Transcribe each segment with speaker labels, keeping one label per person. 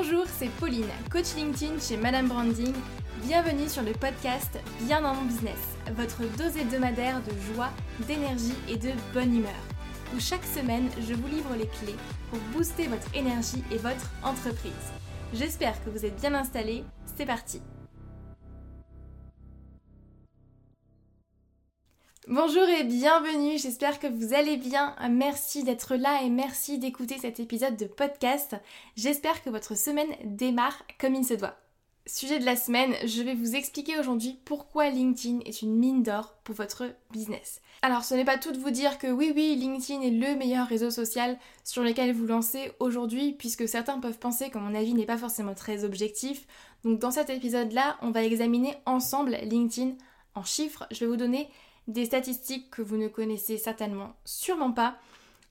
Speaker 1: Bonjour, c'est Pauline, coach LinkedIn chez Madame Branding. Bienvenue sur le podcast Bien dans mon business, votre dose hebdomadaire de joie, d'énergie et de bonne humeur. Où chaque semaine, je vous livre les clés pour booster votre énergie et votre entreprise. J'espère que vous êtes bien installés. C'est parti Bonjour et bienvenue, j'espère que vous allez bien. Merci d'être là et merci d'écouter cet épisode de podcast. J'espère que votre semaine démarre comme il se doit. Sujet de la semaine, je vais vous expliquer aujourd'hui pourquoi LinkedIn est une mine d'or pour votre business. Alors ce n'est pas tout de vous dire que oui oui LinkedIn est le meilleur réseau social sur lequel vous lancez aujourd'hui puisque certains peuvent penser que mon avis n'est pas forcément très objectif. Donc dans cet épisode là on va examiner ensemble LinkedIn en chiffres. Je vais vous donner des statistiques que vous ne connaissez certainement sûrement pas,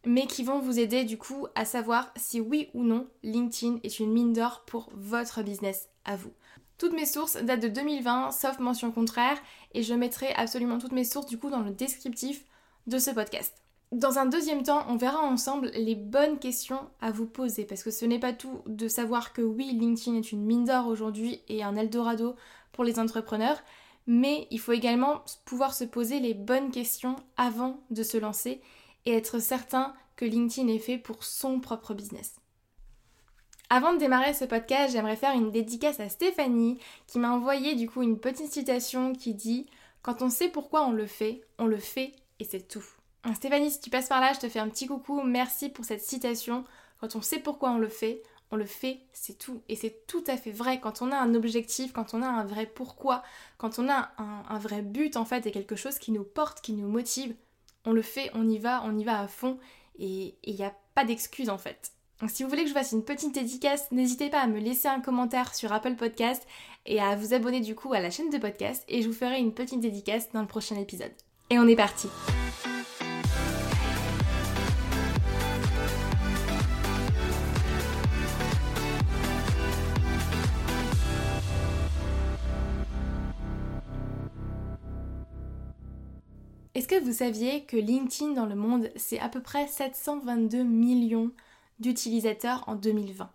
Speaker 1: mais qui vont vous aider du coup à savoir si oui ou non LinkedIn est une mine d'or pour votre business à vous. Toutes mes sources datent de 2020, sauf mention contraire, et je mettrai absolument toutes mes sources du coup dans le descriptif de ce podcast. Dans un deuxième temps, on verra ensemble les bonnes questions à vous poser, parce que ce n'est pas tout de savoir que oui, LinkedIn est une mine d'or aujourd'hui et un Eldorado pour les entrepreneurs, mais il faut également pouvoir se poser les bonnes questions avant de se lancer et être certain que LinkedIn est fait pour son propre business. Avant de démarrer ce podcast, j'aimerais faire une dédicace à Stéphanie qui m'a envoyé du coup une petite citation qui dit Quand on sait pourquoi on le fait, on le fait et c'est tout. Stéphanie, si tu passes par là, je te fais un petit coucou, merci pour cette citation. Quand on sait pourquoi on le fait, on le fait, c'est tout. Et c'est tout à fait vrai. Quand on a un objectif, quand on a un vrai pourquoi, quand on a un, vrai but en fait et quelque chose qui nous porte, qui nous motive, on le fait, on y va, on y va à fond et il n'y a pas d'excuse en fait. Donc si vous voulez que je fasse une petite dédicace, n'hésitez pas à me laisser un commentaire sur Apple Podcast et à vous abonner du coup à la chaîne de podcast et je vous ferai une petite dédicace dans le prochain épisode. Et on est parti Est-ce que vous saviez que LinkedIn dans le monde, c'est à peu près 722 millions d'utilisateurs en 2020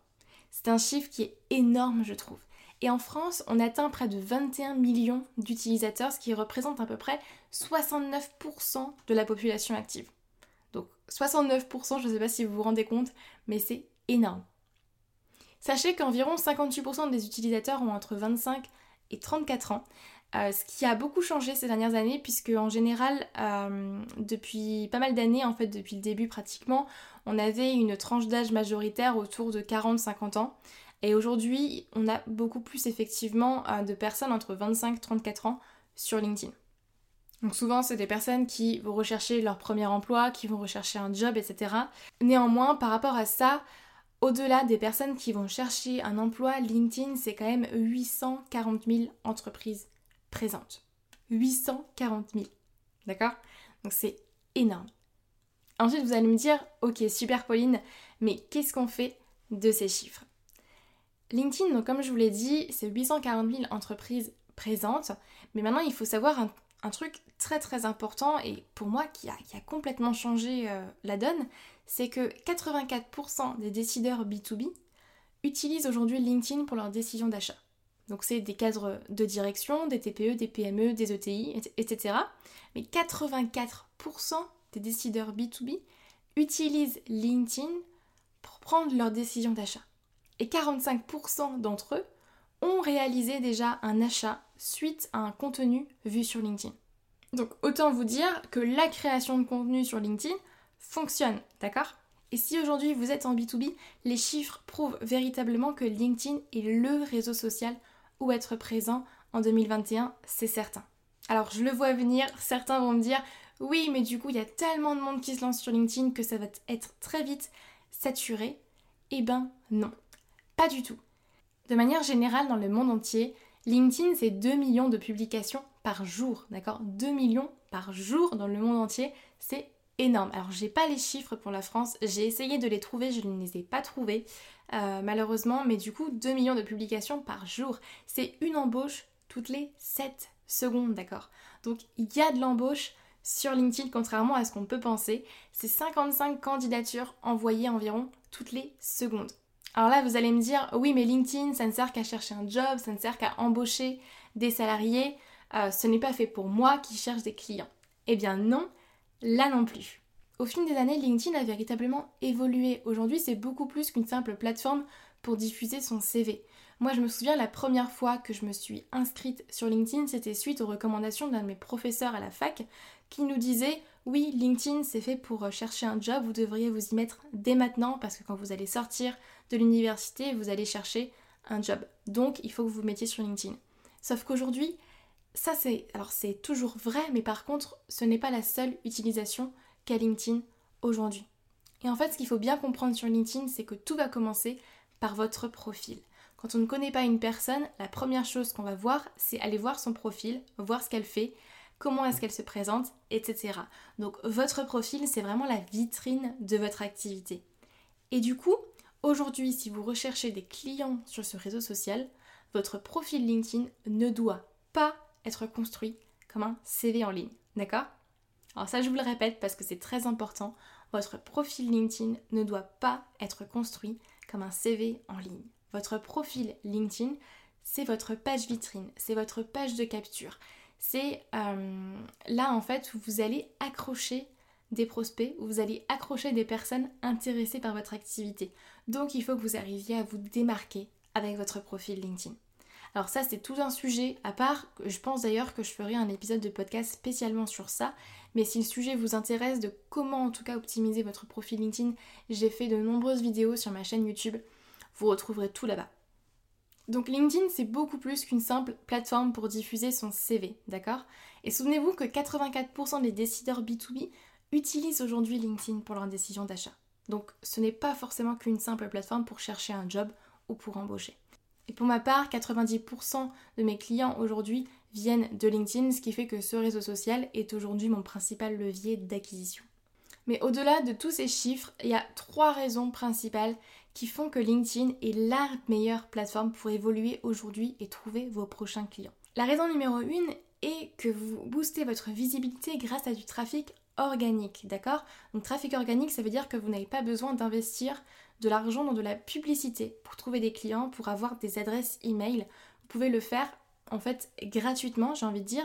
Speaker 1: C'est un chiffre qui est énorme, je trouve. Et en France, on atteint près de 21 millions d'utilisateurs, ce qui représente à peu près 69% de la population active. Donc 69%, je ne sais pas si vous vous rendez compte, mais c'est énorme. Sachez qu'environ 58% des utilisateurs ont entre 25 et 34 ans, euh, ce qui a beaucoup changé ces dernières années, puisque en général, euh, depuis pas mal d'années, en fait depuis le début pratiquement, on avait une tranche d'âge majoritaire autour de 40-50 ans. Et aujourd'hui, on a beaucoup plus effectivement euh, de personnes entre 25 et 34 ans sur LinkedIn. Donc souvent, c'est des personnes qui vont rechercher leur premier emploi, qui vont rechercher un job, etc. Néanmoins, par rapport à ça, au-delà des personnes qui vont chercher un emploi, LinkedIn, c'est quand même 840 000 entreprises présente. 840 000. D'accord? Donc c'est énorme. Ensuite, vous allez me dire, ok, super Pauline, mais qu'est-ce qu'on fait de ces chiffres? LinkedIn, donc comme je vous l'ai dit, c'est 840 000 entreprises présentes, mais maintenant il faut savoir un, truc très très important et pour moi qui a, complètement changé euh, la donne, c'est que 84% des décideurs B2B utilisent aujourd'hui LinkedIn pour leurs décisions d'achat. Donc c'est des cadres de direction, des TPE, des PME, des ETI, etc. Mais 84% des décideurs B2B utilisent LinkedIn pour prendre leurs décisions d'achat. Et 45% d'entre eux ont réalisé déjà un achat suite à un contenu vu sur LinkedIn. Donc autant vous dire que la création de contenu sur LinkedIn fonctionne, d'accord? Et si aujourd'hui vous êtes en B2B, les chiffres prouvent véritablement que LinkedIn est le réseau social être présent en 2021, c'est certain. Alors je le vois venir, certains vont me dire oui mais du coup il y a tellement de monde qui se lance sur LinkedIn que ça va être très vite saturé. Eh ben non, pas du tout. De manière générale dans le monde entier, LinkedIn c'est 2 millions de publications par jour, d'accord? 2 millions par jour dans le monde entier, c'est énorme. Alors j'ai pas les chiffres pour la France, j'ai essayé de les trouver, je ne les ai pas trouvés euh, malheureusement, mais du coup 2 millions de publications par jour. C'est une embauche toutes les 7 secondes, d'accord? Donc il y a de l'embauche sur LinkedIn, contrairement à ce qu'on peut penser. C'est 55 candidatures envoyées environ toutes les secondes. Alors là, vous allez me dire, oui, mais LinkedIn, ça ne sert qu'à chercher un job, ça ne sert qu'à embaucher des salariés, euh, ce n'est pas fait pour moi qui cherche des clients. Eh bien non, là non plus. Au fil des années, LinkedIn a véritablement évolué. Aujourd'hui, c'est beaucoup plus qu'une simple plateforme pour diffuser son CV. Moi, je me souviens la première fois que je me suis inscrite sur LinkedIn, c'était suite aux recommandations d'un de mes professeurs à la fac qui nous disait oui, LinkedIn c'est fait pour chercher un job, vous devriez vous y mettre dès maintenant parce que quand vous allez sortir de l'université, vous allez chercher un job. Donc, il faut que vous vous mettiez sur LinkedIn. Sauf qu'aujourd'hui, ça c'est alors c'est toujours vrai, mais par contre, ce n'est pas la seule utilisation qu'a LinkedIn aujourd'hui. Et en fait, ce qu'il faut bien comprendre sur LinkedIn, c'est que tout va commencer par votre profil. Quand on ne connaît pas une personne, la première chose qu'on va voir, c'est aller voir son profil, voir ce qu'elle fait, comment est-ce qu'elle se présente, etc. Donc votre profil, c'est vraiment la vitrine de votre activité. Et du coup, aujourd'hui, si vous recherchez des clients sur ce réseau social, votre profil LinkedIn ne doit pas être construit comme un CV en ligne. D'accord? Alors ça, je vous le répète parce que c'est très important. Votre profil LinkedIn ne doit pas être construit comme un CV en ligne. Votre profil LinkedIn, c'est votre page vitrine, c'est votre page de capture. C'est euh, là en fait où vous allez accrocher des prospects, où vous allez accrocher des personnes intéressées par votre activité. Donc il faut que vous arriviez à vous démarquer avec votre profil LinkedIn. Alors ça c'est tout un sujet à part, je pense d'ailleurs que je ferai un épisode de podcast spécialement sur ça, mais si le sujet vous intéresse de comment en tout cas optimiser votre profil LinkedIn, j'ai fait de nombreuses vidéos sur ma chaîne YouTube vous retrouverez tout là-bas. Donc LinkedIn, c'est beaucoup plus qu'une simple plateforme pour diffuser son CV, d'accord? Et souvenez-vous que 84% des décideurs B2B utilisent aujourd'hui LinkedIn pour leur décision d'achat. Donc ce n'est pas forcément qu'une simple plateforme pour chercher un job ou pour embaucher. Et pour ma part, 90% de mes clients aujourd'hui viennent de LinkedIn, ce qui fait que ce réseau social est aujourd'hui mon principal levier d'acquisition. Mais au-delà de tous ces chiffres, il y a trois raisons principales qui font que LinkedIn est la meilleure plateforme pour évoluer aujourd'hui et trouver vos prochains clients. La raison numéro une est que vous boostez votre visibilité grâce à du trafic organique, d'accord? Donc trafic organique, ça veut dire que vous n'avez pas besoin d'investir de l'argent dans de la publicité pour trouver des clients, pour avoir des adresses email. Vous pouvez le faire en fait gratuitement, j'ai envie de dire,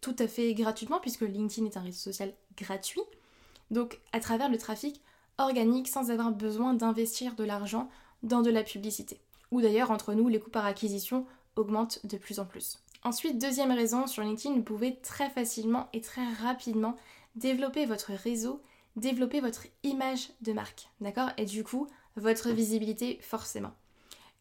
Speaker 1: tout à fait gratuitement puisque LinkedIn est un réseau social gratuit. Donc à travers le trafic organique sans avoir besoin d'investir de l'argent dans de la publicité. Ou d'ailleurs, entre nous, les coûts par acquisition augmentent de plus en plus. Ensuite, deuxième raison, sur LinkedIn, vous pouvez très facilement et très rapidement développer votre réseau, développer votre image de marque, d'accord? Et du coup, votre visibilité forcément.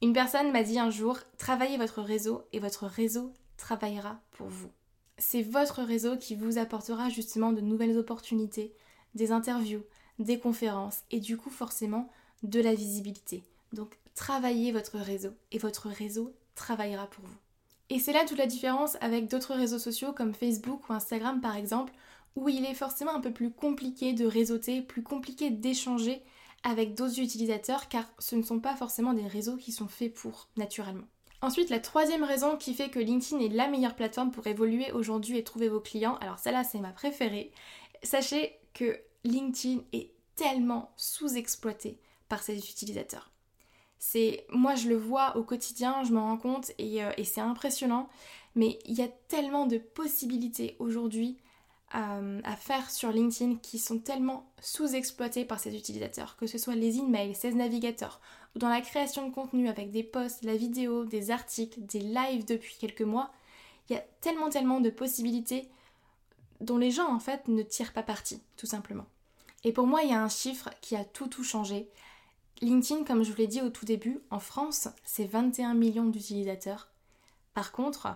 Speaker 1: Une personne m'a dit un jour, travaillez votre réseau et votre réseau travaillera pour vous. C'est votre réseau qui vous apportera justement de nouvelles opportunités, des interviews, des conférences et du coup forcément de la visibilité. Donc travaillez votre réseau et votre réseau travaillera pour vous. Et c'est là toute la différence avec d'autres réseaux sociaux comme Facebook ou Instagram par exemple, où il est forcément un peu plus compliqué de réseauter, plus compliqué d'échanger avec d'autres utilisateurs car ce ne sont pas forcément des réseaux qui sont faits pour naturellement. Ensuite, la troisième raison qui fait que LinkedIn est la meilleure plateforme pour évoluer aujourd'hui et trouver vos clients, alors celle-là c'est ma préférée, sachez que LinkedIn est tellement sous-exploité par ses utilisateurs. C'est moi je le vois au quotidien, je m'en rends compte et, euh, c'est impressionnant, mais il y a tellement de possibilités aujourd'hui euh, à faire sur LinkedIn qui sont tellement sous-exploitées par ses utilisateurs, que ce soit les emails, ses navigateurs, ou dans la création de contenu avec des posts, la vidéo, des articles, des lives depuis quelques mois. Il y a tellement tellement de possibilités dont les gens en fait ne tirent pas parti, tout simplement. Et pour moi, il y a un chiffre qui a tout tout changé. LinkedIn, comme je vous l'ai dit au tout début, en France, c'est 21 millions d'utilisateurs. Par contre,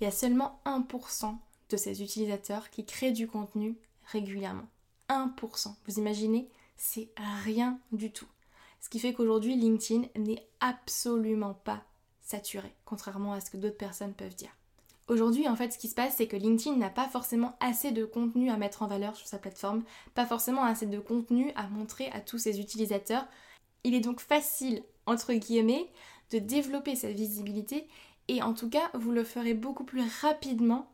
Speaker 1: il y a seulement 1% de ces utilisateurs qui créent du contenu régulièrement. 1%. Vous imaginez C'est rien du tout. Ce qui fait qu'aujourd'hui, LinkedIn n'est absolument pas saturé, contrairement à ce que d'autres personnes peuvent dire. Aujourd'hui, en fait, ce qui se passe, c'est que LinkedIn n'a pas forcément assez de contenu à mettre en valeur sur sa plateforme, pas forcément assez de contenu à montrer à tous ses utilisateurs. Il est donc facile, entre guillemets, de développer sa visibilité et en tout cas, vous le ferez beaucoup plus rapidement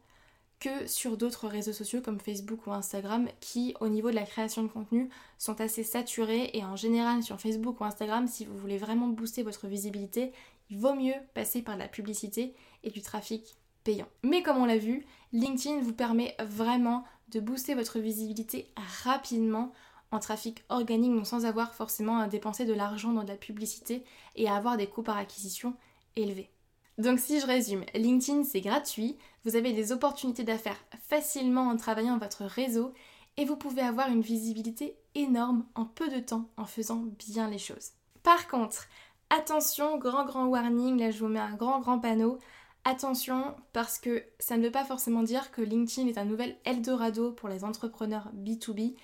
Speaker 1: que sur d'autres réseaux sociaux comme Facebook ou Instagram qui au niveau de la création de contenu sont assez saturés et en général sur Facebook ou Instagram si vous voulez vraiment booster votre visibilité il vaut mieux passer par la publicité et du trafic payant. Mais comme on l'a vu, LinkedIn vous permet vraiment de booster votre visibilité rapidement en trafic organique, donc sans avoir forcément à dépenser de l'argent dans de la publicité et à avoir des coûts par acquisition élevés. Donc si je résume, LinkedIn c'est gratuit, vous avez des opportunités d'affaires facilement en travaillant votre réseau et vous pouvez avoir une visibilité énorme en peu de temps en faisant bien les choses. Par contre, attention, grand grand warning, là je vous mets un grand grand panneau, attention parce que ça ne veut pas forcément dire que LinkedIn est un nouvel Eldorado pour les entrepreneurs B2B.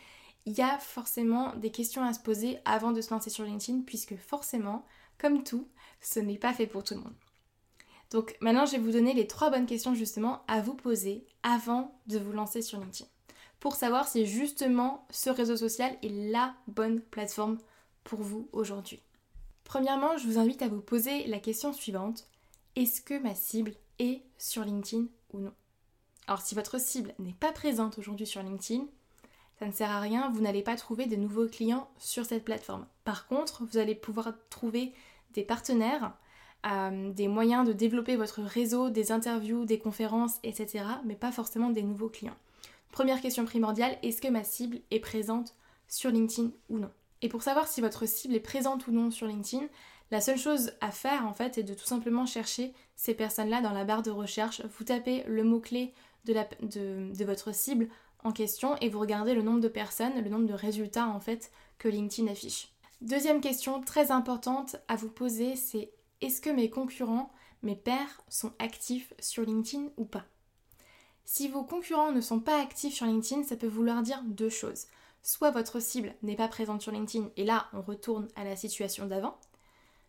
Speaker 1: Il y a forcément des questions à se poser avant de se lancer sur LinkedIn puisque forcément, comme tout, ce n'est pas fait pour tout le monde. Donc maintenant, je vais vous donner les trois bonnes questions justement à vous poser avant de vous lancer sur LinkedIn. Pour savoir si justement ce réseau social est la bonne plateforme pour vous aujourd'hui. Premièrement, je vous invite à vous poser la question suivante. Est-ce que ma cible est sur LinkedIn ou non? Alors si votre cible n'est pas présente aujourd'hui sur LinkedIn, ça ne sert à rien, vous n'allez pas trouver de nouveaux clients sur cette plateforme. Par contre, vous allez pouvoir trouver des partenaires euh, des moyens de développer votre réseau, des interviews, des conférences, etc. Mais pas forcément des nouveaux clients. Première question primordiale, est-ce que ma cible est présente sur LinkedIn ou non? Et pour savoir si votre cible est présente ou non sur LinkedIn, la seule chose à faire en fait est de tout simplement chercher ces personnes-là dans la barre de recherche. Vous tapez le mot-clé de, de, votre cible en question et vous regardez le nombre de personnes, le nombre de résultats en fait que LinkedIn affiche. Deuxième question très importante à vous poser, c'est est-ce que mes concurrents, mes pairs, sont actifs sur LinkedIn ou pas? Si vos concurrents ne sont pas actifs sur LinkedIn, ça peut vouloir dire deux choses. Soit votre cible n'est pas présente sur LinkedIn et là on retourne à la situation d'avant,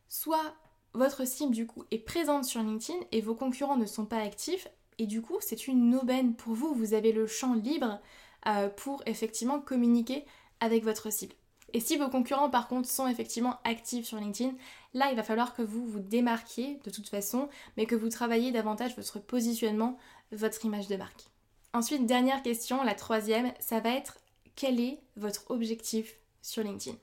Speaker 1: soit votre cible du coup est présente sur LinkedIn et vos concurrents ne sont pas actifs et du coup c'est une aubaine pour vous, vous avez le champ libre euh, pour effectivement communiquer avec votre cible. Et si vos concurrents par contre sont effectivement actifs sur LinkedIn, là il va falloir que vous vous démarquiez de toute façon, mais que vous travaillez davantage votre positionnement, votre image de marque. Ensuite, dernière question, la troisième, ça va être quel est votre objectif sur LinkedIn?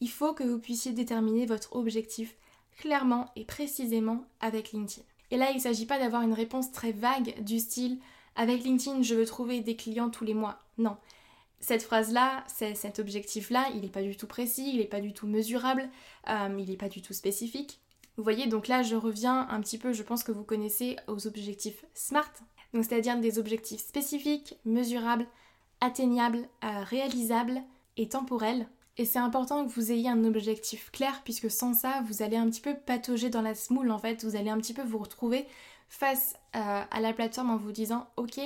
Speaker 1: Il faut que vous puissiez déterminer votre objectif clairement et précisément avec LinkedIn. Et là, il ne s'agit pas d'avoir une réponse très vague du style avec LinkedIn, je veux trouver des clients tous les mois. Non, cette phrase-là, cet objectif-là, il n'est pas du tout précis, il n'est pas du tout mesurable, euh, il n'est pas du tout spécifique. Vous voyez, donc là, je reviens un petit peu, je pense que vous connaissez, aux objectifs SMART, donc c'est-à-dire des objectifs spécifiques, mesurables, atteignables, euh, réalisables et temporels. Et c'est important que vous ayez un objectif clair, puisque sans ça, vous allez un petit peu patauger dans la smoule, en fait, vous allez un petit peu vous retrouver face euh, à la plateforme en vous disant, ok,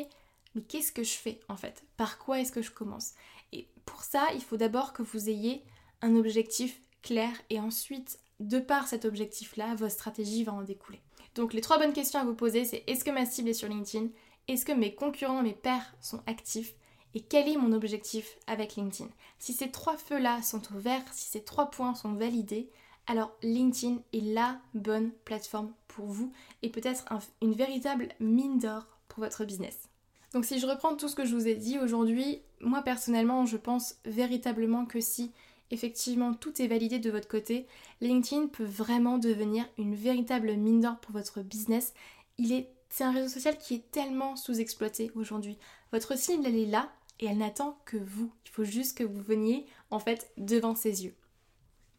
Speaker 1: mais qu'est-ce que je fais en fait? Par quoi est-ce que je commence? Et pour ça, il faut d'abord que vous ayez un objectif clair et ensuite, de par cet objectif-là, votre stratégie va en découler. Donc les trois bonnes questions à vous poser, c'est est-ce que ma cible est sur LinkedIn? Est-ce que mes concurrents, mes pairs sont actifs? Et quel est mon objectif avec LinkedIn? Si ces trois feux-là sont ouverts, si ces trois points sont validés, alors LinkedIn est la bonne plateforme pour vous et peut-être une véritable mine d'or pour votre business. Donc si je reprends tout ce que je vous ai dit aujourd'hui, moi personnellement je pense véritablement que si effectivement tout est validé de votre côté, LinkedIn peut vraiment devenir une véritable mine d'or pour votre business. Il est, c'est un réseau social qui est tellement sous-exploité aujourd'hui. Votre cible elle est là et elle n'attend que vous. Il faut juste que vous veniez en fait devant ses yeux.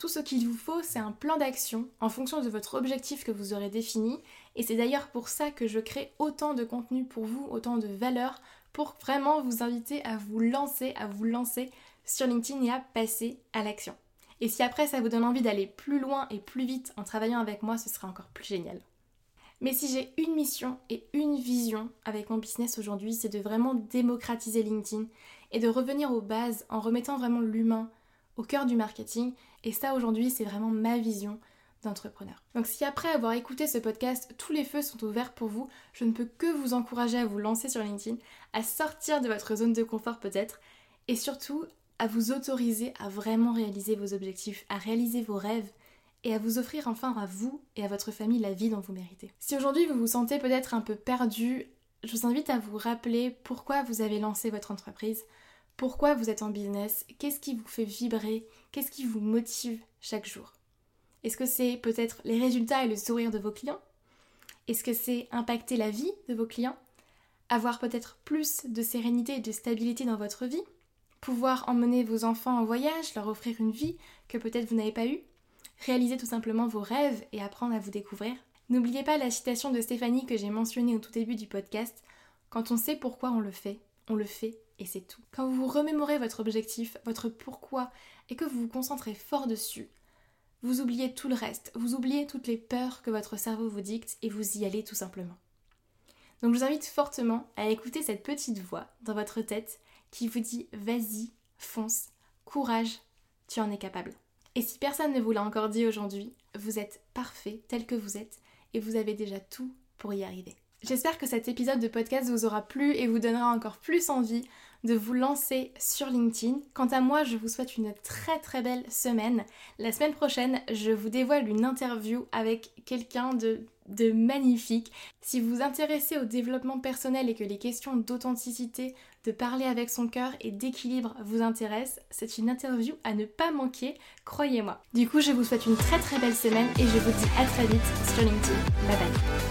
Speaker 1: Tout ce qu'il vous faut, c'est un plan d'action en fonction de votre objectif que vous aurez défini. Et c'est d'ailleurs pour ça que je crée autant de contenu pour vous, autant de valeur, pour vraiment vous inviter à vous lancer, à vous lancer sur LinkedIn et à passer à l'action. Et si après ça vous donne envie d'aller plus loin et plus vite en travaillant avec moi, ce sera encore plus génial. Mais si j'ai une mission et une vision avec mon business aujourd'hui, c'est de vraiment démocratiser LinkedIn et de revenir aux bases en remettant vraiment l'humain au cœur du marketing et ça aujourd'hui, c'est vraiment ma vision d'entrepreneur. Donc si après avoir écouté ce podcast, tous les feux sont ouverts pour vous, je ne peux que vous encourager à vous lancer sur LinkedIn, à sortir de votre zone de confort peut-être, et surtout à vous autoriser à vraiment réaliser vos objectifs, à réaliser vos rêves et à vous offrir enfin à vous et à votre famille la vie dont vous méritez. Si aujourd'hui vous vous sentez peut-être un peu perdu je vous invite à vous rappeler pourquoi vous avez lancé votre entreprise, pourquoi vous êtes en business, qu'est-ce qui vous fait vibrer, qu'est-ce qui vous motive chaque jour? Est-ce que c'est peut-être les résultats et le sourire de vos clients? Est-ce que c'est impacter la vie de vos clients? Avoir peut-être plus de sérénité et de stabilité dans votre vie? Pouvoir emmener vos enfants en voyage, leur offrir une vie que peut-être vous n'avez pas eue? Réaliser tout simplement vos rêves et apprendre à vous découvrir? N'oubliez pas la citation de Stéphanie que j'ai mentionnée au tout début du podcast. Quand on sait pourquoi on le fait, on le fait et c'est tout. Quand vous remémorez votre objectif, votre pourquoi et que vous vous concentrez fort dessus, vous oubliez tout le reste, vous oubliez toutes les peurs que votre cerveau vous dicte et vous y allez tout simplement. Donc je vous invite fortement à écouter cette petite voix dans votre tête qui vous dit vas-y, fonce, courage, tu en es capable. Et si personne ne vous l'a encore dit aujourd'hui, vous êtes parfait tel que vous êtes et vous avez déjà tout pour y arriver. J'espère que cet épisode de podcast vous aura plu et vous donnera encore plus envie de vous lancer sur LinkedIn. Quant à moi, je vous souhaite une très très belle semaine. La semaine prochaine, je vous dévoile une interview avec quelqu'un de, magnifique. Si vous vous intéressez au développement personnel et que les questions d'authenticité, de parler avec son cœur et d'équilibre vous intéressent, c'est une interview à ne pas manquer, croyez-moi. Du coup, je vous souhaite une très très belle semaine et je vous dis à très vite sur LinkedIn. Bye bye.